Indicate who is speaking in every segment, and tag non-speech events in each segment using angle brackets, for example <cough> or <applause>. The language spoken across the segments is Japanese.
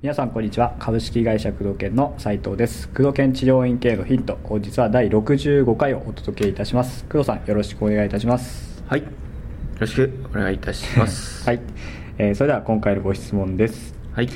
Speaker 1: 皆さんこんにちは。株式会社工藤研の斉藤です。工藤研治療院系のヒント本日は第65回をお届けいたします。工藤さんよろしくお願いいたします。
Speaker 2: はい。よろしくお願いいたします。<laughs>
Speaker 1: はい、えーそれでは今回のご質問です、
Speaker 2: はい。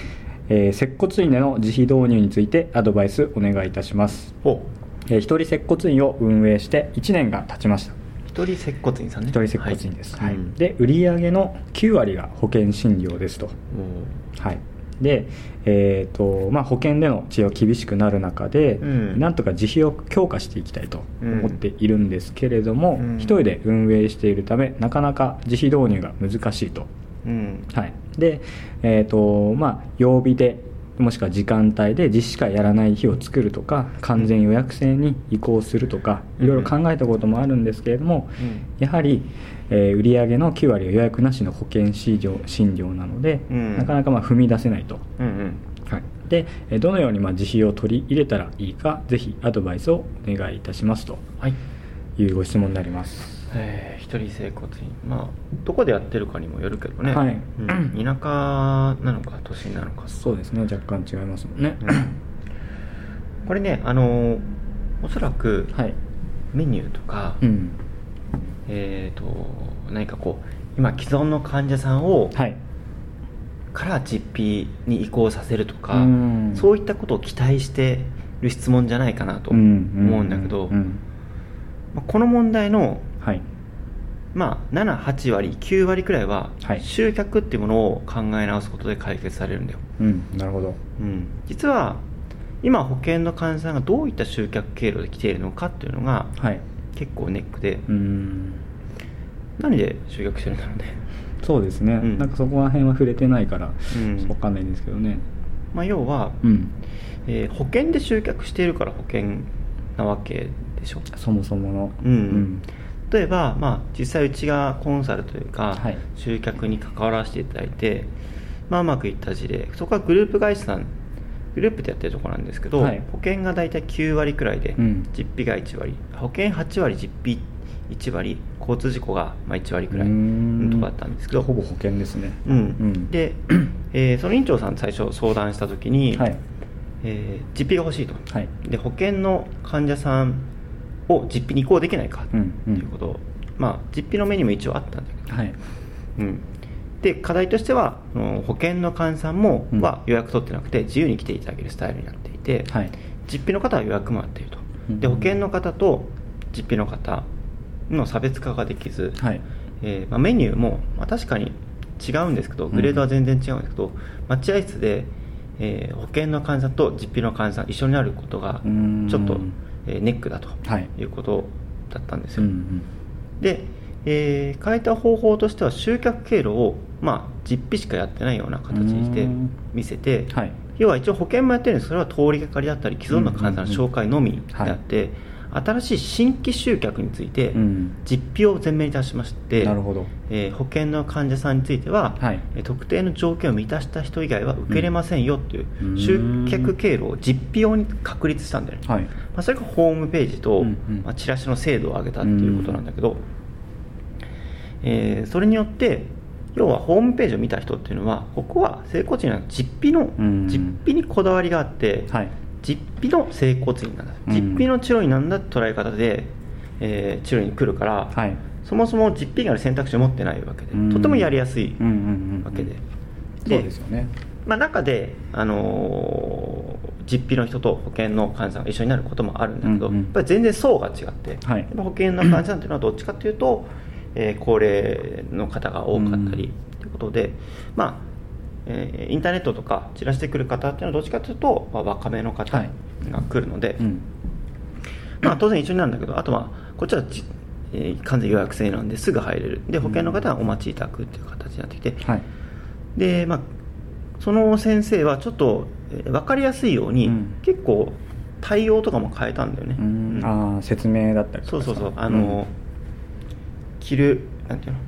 Speaker 1: えー接骨院での自費導入についてアドバイスお願いいたします、
Speaker 2: お、
Speaker 1: えー一人接骨院を運営して1年が経ちました
Speaker 2: 一人接骨院さんね。
Speaker 1: 一人接骨院です、はい。
Speaker 2: うん
Speaker 1: で売上の9割が保険診療ですと。
Speaker 2: お
Speaker 1: はい、で、えーとまあ、保険での治療厳しくなる中で、
Speaker 2: うん。
Speaker 1: なんとか自費を強化していきたいと思っているんですけれども、
Speaker 2: うん。
Speaker 1: 一人で運営しているためなかなか自費導入が難しいと、
Speaker 2: うん。
Speaker 1: はい、で、えーとまあ、曜日でもしくは時間帯で実施会やらない日を作るとか完全予約制に移行するとか
Speaker 2: うん
Speaker 1: いろいろ考えたこともあるんですけれども、
Speaker 2: うん
Speaker 1: やはり、えー売上の9割は予約なしの保険診療診療なので、
Speaker 2: うん
Speaker 1: なかなかまあ踏み出せないと。
Speaker 2: うんうん。
Speaker 1: はい、でえーどのようにまあ自費を取り入れたらいいかぜひアドバイスをお願いいたしますと
Speaker 2: はい。
Speaker 1: いうご質問になります
Speaker 2: えー、一人整骨院。まあ、どこでやってるかにもよるけどね。
Speaker 1: はい。
Speaker 2: うん。田舎なのか、都心なのか。
Speaker 1: そうですね。若干違いますもんね、
Speaker 2: うん。これね、あのーおそらく、
Speaker 1: はい。
Speaker 2: メニューとか、
Speaker 1: うん。
Speaker 2: えっ、と、何かこう、今既存の患者さんを、
Speaker 1: はい。
Speaker 2: から実費に移行させるとか、
Speaker 1: うん。
Speaker 2: そういったことを期待してる質問じゃないかなと思うんだけど、この問題の、
Speaker 1: はい。
Speaker 2: まあ、78割9割くらいは、
Speaker 1: はい。
Speaker 2: 集客っていうものを考え直すことで解決されるんだよ、
Speaker 1: うんなるほど。
Speaker 2: うん、実は今保険の患者さんがどういった集客経路で来ているのかっていうのが
Speaker 1: はい。
Speaker 2: 結構ネックで、
Speaker 1: うん。
Speaker 2: 何で集客してるんだろうね、
Speaker 1: そうですね、
Speaker 2: うん。
Speaker 1: なんかそこら辺は触れてないから
Speaker 2: うん。
Speaker 1: わかんないんですけどね。
Speaker 2: まあ、要は、
Speaker 1: うん。
Speaker 2: えー保険で集客しているから保険なわけでしょ。
Speaker 1: そもそもの。
Speaker 2: うん例えば、まあ、実際うちがコンサルというか、
Speaker 1: はい。
Speaker 2: 集客に関わらせていただいて、まあ、うまくいった事例そこはグループ会社さんグループでやってるところなんですけど、
Speaker 1: はい。
Speaker 2: 保険が大体9割くらいで、
Speaker 1: うん。
Speaker 2: 実費が1割。保険8割実費1割交通事故がまあ1割くらい
Speaker 1: うん。
Speaker 2: のところだったんですけど。
Speaker 1: ほぼ保険ですね。
Speaker 2: うん。
Speaker 1: うん。
Speaker 2: で、えーその院長さんと最初相談した時に、
Speaker 1: はい。
Speaker 2: えー実費が欲しいと、
Speaker 1: はい。
Speaker 2: で保険の患者さんを実費に移行できないかと
Speaker 1: うんうん。
Speaker 2: いうこと。を、まあ実費のメニューも一応あったんだけど、
Speaker 1: はい。
Speaker 2: うん、で課題としては保険の患者さんも、
Speaker 1: うん。
Speaker 2: は予約取ってなくて自由に来ていただけるスタイルになっていて、
Speaker 1: はい。
Speaker 2: 実費の方は予約もあっていると。
Speaker 1: うん。
Speaker 2: で保険の方と実費の方の差別化ができず、
Speaker 1: はい。
Speaker 2: えーまあ、メニューも、まあ、確かに違うんですけどグレードは全然違うんですけど、待合室で、えー保険の患者さんと実費の患者さん一緒になることが
Speaker 1: うん。
Speaker 2: ちょっと、えーネックだと
Speaker 1: はい。
Speaker 2: いうことだったんですよ、
Speaker 1: うんうん。
Speaker 2: で、えー変えた方法としては集客経路を、まあ、実費しかやってないような形にして
Speaker 1: うん。
Speaker 2: 見せて、
Speaker 1: はい。
Speaker 2: 要は一応保険もやってるんですそれは通りがかりだったり既存の患者の紹介のみであって、新しい新規集客について
Speaker 1: うん。
Speaker 2: 実費を前面に出しまして、
Speaker 1: なるほど。
Speaker 2: えー保険の患者さんについては、
Speaker 1: はい。
Speaker 2: えー特定の条件を満たした人以外は受けれませんよっていう
Speaker 1: うん。
Speaker 2: 集客経路を実費用に確立したんだよね、
Speaker 1: はい。
Speaker 2: まあ、それがホームページと、
Speaker 1: うんうん。
Speaker 2: まあ、チラシの精度を上げたっていうことなんだけど、えーそれによって要はホームページを見た人っていうのはここは整骨院は実費の
Speaker 1: うん。
Speaker 2: 実費にこだわりがあって、
Speaker 1: はい
Speaker 2: 実費の整骨院なんだ。
Speaker 1: うん。
Speaker 2: 実費の治療院なんだって捉え方で、えー治療に来るから、
Speaker 1: はい。
Speaker 2: そもそも実費がある選択肢を持ってないわけで、
Speaker 1: うん。
Speaker 2: とてもやりやすいわけで、
Speaker 1: そうですよね。
Speaker 2: まあ、中で、あのー実費の人と保険の患者さんが一緒になることもあるんだけど、
Speaker 1: うんうん
Speaker 2: やっぱり全然層が違って、
Speaker 1: はい。
Speaker 2: 保険の患者さんというのはどっちかというと、えー高齢の方が多かったり
Speaker 1: うん。
Speaker 2: ということで、まあえーインターネットとか散らしてくる方っていうのはどっちかというと、まあ、若めの方
Speaker 1: はい。
Speaker 2: が来るので、
Speaker 1: うん。
Speaker 2: まあ、当然一緒になるんだけどあとはこっちはじ、えー完全予約制なんですぐ入れる。で保険の方はお待ちいただくっていう形になってきて、
Speaker 1: はい。
Speaker 2: で、まあ、その先生はちょっと、えー分かりやすいように、
Speaker 1: うん。
Speaker 2: 結構対応とかも変えたんだよね、
Speaker 1: うん。
Speaker 2: うん。
Speaker 1: ああ説明だったりとか
Speaker 2: そうそうそう。あの、着るなんていうの？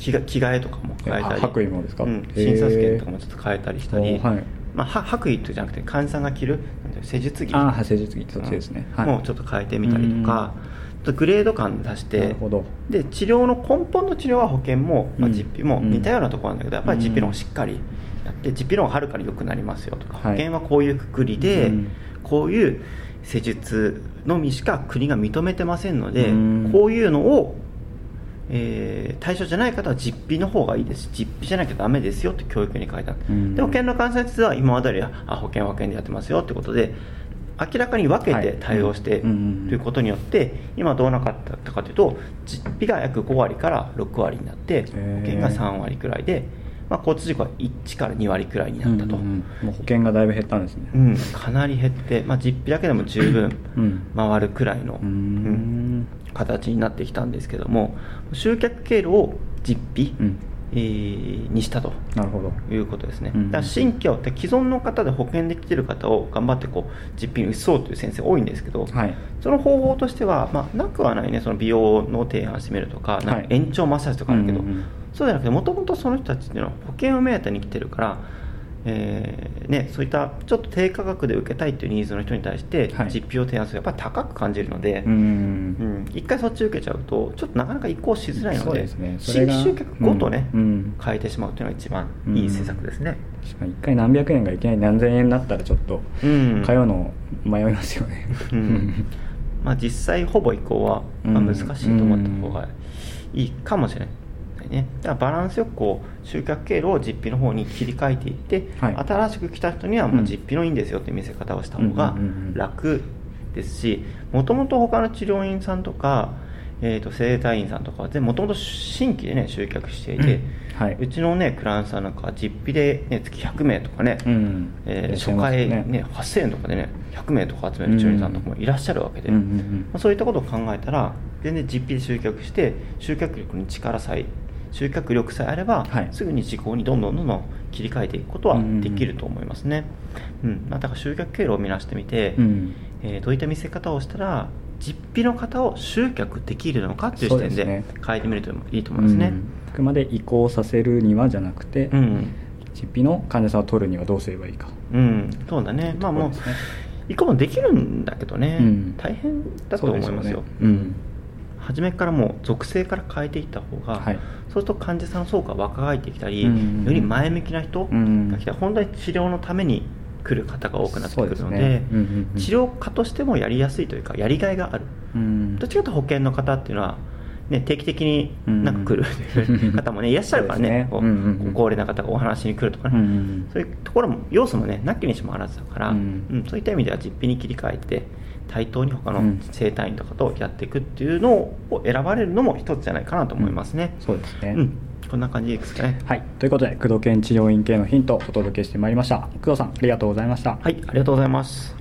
Speaker 2: 着が着替えとかも変えたり。
Speaker 1: え白衣もですか？
Speaker 2: うん、診察券とかもちょっと変えたりしたり、
Speaker 1: おはい。
Speaker 2: まあ、は白衣ってじゃなくて患者さんが着る。施術着。
Speaker 1: ああ施術着そっちですね、はい。
Speaker 2: もうちょっと変えてみたりとか。とグレード感出し
Speaker 1: な
Speaker 2: て
Speaker 1: るほど。
Speaker 2: で治療の根本の治療は保険も、まあ、
Speaker 1: うん。
Speaker 2: 実費も似たようなところなんだけど、やっぱり実費の方がしっかりやって実費の方がはるかに良くなりますよとか、
Speaker 1: はい。
Speaker 2: 保険はこういうくくりで、
Speaker 1: うん。
Speaker 2: こういう施術のみしか国が認めてませんので、
Speaker 1: うん。
Speaker 2: こういうのを、えー対象じゃない方は実費の方がいいです。実費じゃなきゃダメですよって教育に書いてある、
Speaker 1: うん。
Speaker 2: で保険の監査術は今までよりはあ保険は保険でやってますよってことで明らかに分けて対応していることによって、今どうなかったかというと実費が約5割から6割になって保
Speaker 1: ー。
Speaker 2: 険が3割くらいで、まあ、交通事故は1から2割くらいになったと、
Speaker 1: うんうん保険がだいぶ減ったんですね。
Speaker 2: うん、かなり減って、まあ、実費だけでも十分
Speaker 1: うん。
Speaker 2: 回るくらいの、
Speaker 1: うーん
Speaker 2: 形になってきたんですけども集客経路を実費、
Speaker 1: うん。
Speaker 2: えーにしたと
Speaker 1: なるほど。
Speaker 2: いうことですね、
Speaker 1: うん。
Speaker 2: だから新規を既存の方で保険できてる方を頑張ってこう実費に移そうという先生多いんですけど、
Speaker 1: はい。
Speaker 2: その方法としては、まあ、なくはないねその美容の提案してみるとかなんか延長マッサージとかあるけど、
Speaker 1: うんうんうん。
Speaker 2: そうじゃなくてもともとその人たちっていうのは保険を目当てに来てるから、えーね、そういったちょっと低価格で受けたいっていうニーズの人に対して
Speaker 1: はい。
Speaker 2: 実費を提案するとやっぱり高く感じるので、
Speaker 1: うん。
Speaker 2: うん一回そっち受けちゃうとちょっとなかなか移行しづらいので
Speaker 1: ね。
Speaker 2: 新規集客ごとね、
Speaker 1: うん。うん。
Speaker 2: 変えてしまうというのが一番いい施策ですね、
Speaker 1: 確かに1回何百円がいきなり何千円になったらちょっと
Speaker 2: うん。
Speaker 1: 通うの迷いますよね。
Speaker 2: うん。まあ、実際ほぼ移行は、難しいと思った方がいいかもしれないね。だからバランスよくこう集客経路を実費の方に切り替えていって、
Speaker 1: はい。
Speaker 2: 新しく来た人にはもう実費のいいんですよっていう見せ方をした方が楽ですしもともと他の治療院さんとか、えー、と整体院さんとかはもともと新規でね集客していて、
Speaker 1: うん。はい。う
Speaker 2: ちのねクライアントさんなんかは実費で、ね、月100名とかね、
Speaker 1: うん。
Speaker 2: えー初回、ね、8000円とかでね100名とか集める治療院さんとかもいらっしゃるわけで、
Speaker 1: うんうんうん。
Speaker 2: まあ、そういったことを考えたら全然実費で集客して集客力に力さえ集客力さえあれば、
Speaker 1: はい。
Speaker 2: すぐに時効にどんどんどんどん切り替えていくことはできると思いますね、うん。まあ、だから集客経路を見直してみて、
Speaker 1: うん。
Speaker 2: えーどういった見せ方をしたら実費の方を集客できるのかっていう視点で変えてみるといいと思いますね。
Speaker 1: うん。あくまで移行させるにはじゃなくて、
Speaker 2: うん、
Speaker 1: 実費の患者さんを取るにはどうすればいいか。
Speaker 2: うん、そうだね。まあもう
Speaker 1: そうですね。
Speaker 2: 一個もできるんだけどね、
Speaker 1: うん。
Speaker 2: 大変だと思いますよ。
Speaker 1: そうですよね。うん
Speaker 2: 初めからもう属性から変えていった方が、
Speaker 1: はい。
Speaker 2: そうすると患者さんの層が若返ってきたり、
Speaker 1: うん
Speaker 2: より前向きな人
Speaker 1: うん
Speaker 2: が来たら本当に治療のために来る方が多くなってくるので
Speaker 1: ね。うんうんうん。
Speaker 2: 治療家としてもやりやすいというかやりがいがある。
Speaker 1: うん。
Speaker 2: どっちかというと保険の方っていうのは、ね、定期的になんか来る
Speaker 1: うん
Speaker 2: 方もね <laughs> いらっしゃるからね
Speaker 1: ね。
Speaker 2: こう
Speaker 1: うんうんうん。
Speaker 2: 高齢な方がお話しに来るとかね、
Speaker 1: うんうん
Speaker 2: そういうところも要素もねなきにしもあらずだから、
Speaker 1: う
Speaker 2: うんんそういった意味では実費に切り替えて対等に他の
Speaker 1: うん。
Speaker 2: 整体院とかとやっていくっていうのを選ばれるのも一つじゃないかなと思いますね、
Speaker 1: そうですね、
Speaker 2: うん。こんな感じですかね。
Speaker 1: はい。ということで工藤健治療院系のヒントをお届けしてまいりました。工藤さんありがとうございました。
Speaker 2: はいありがとうございます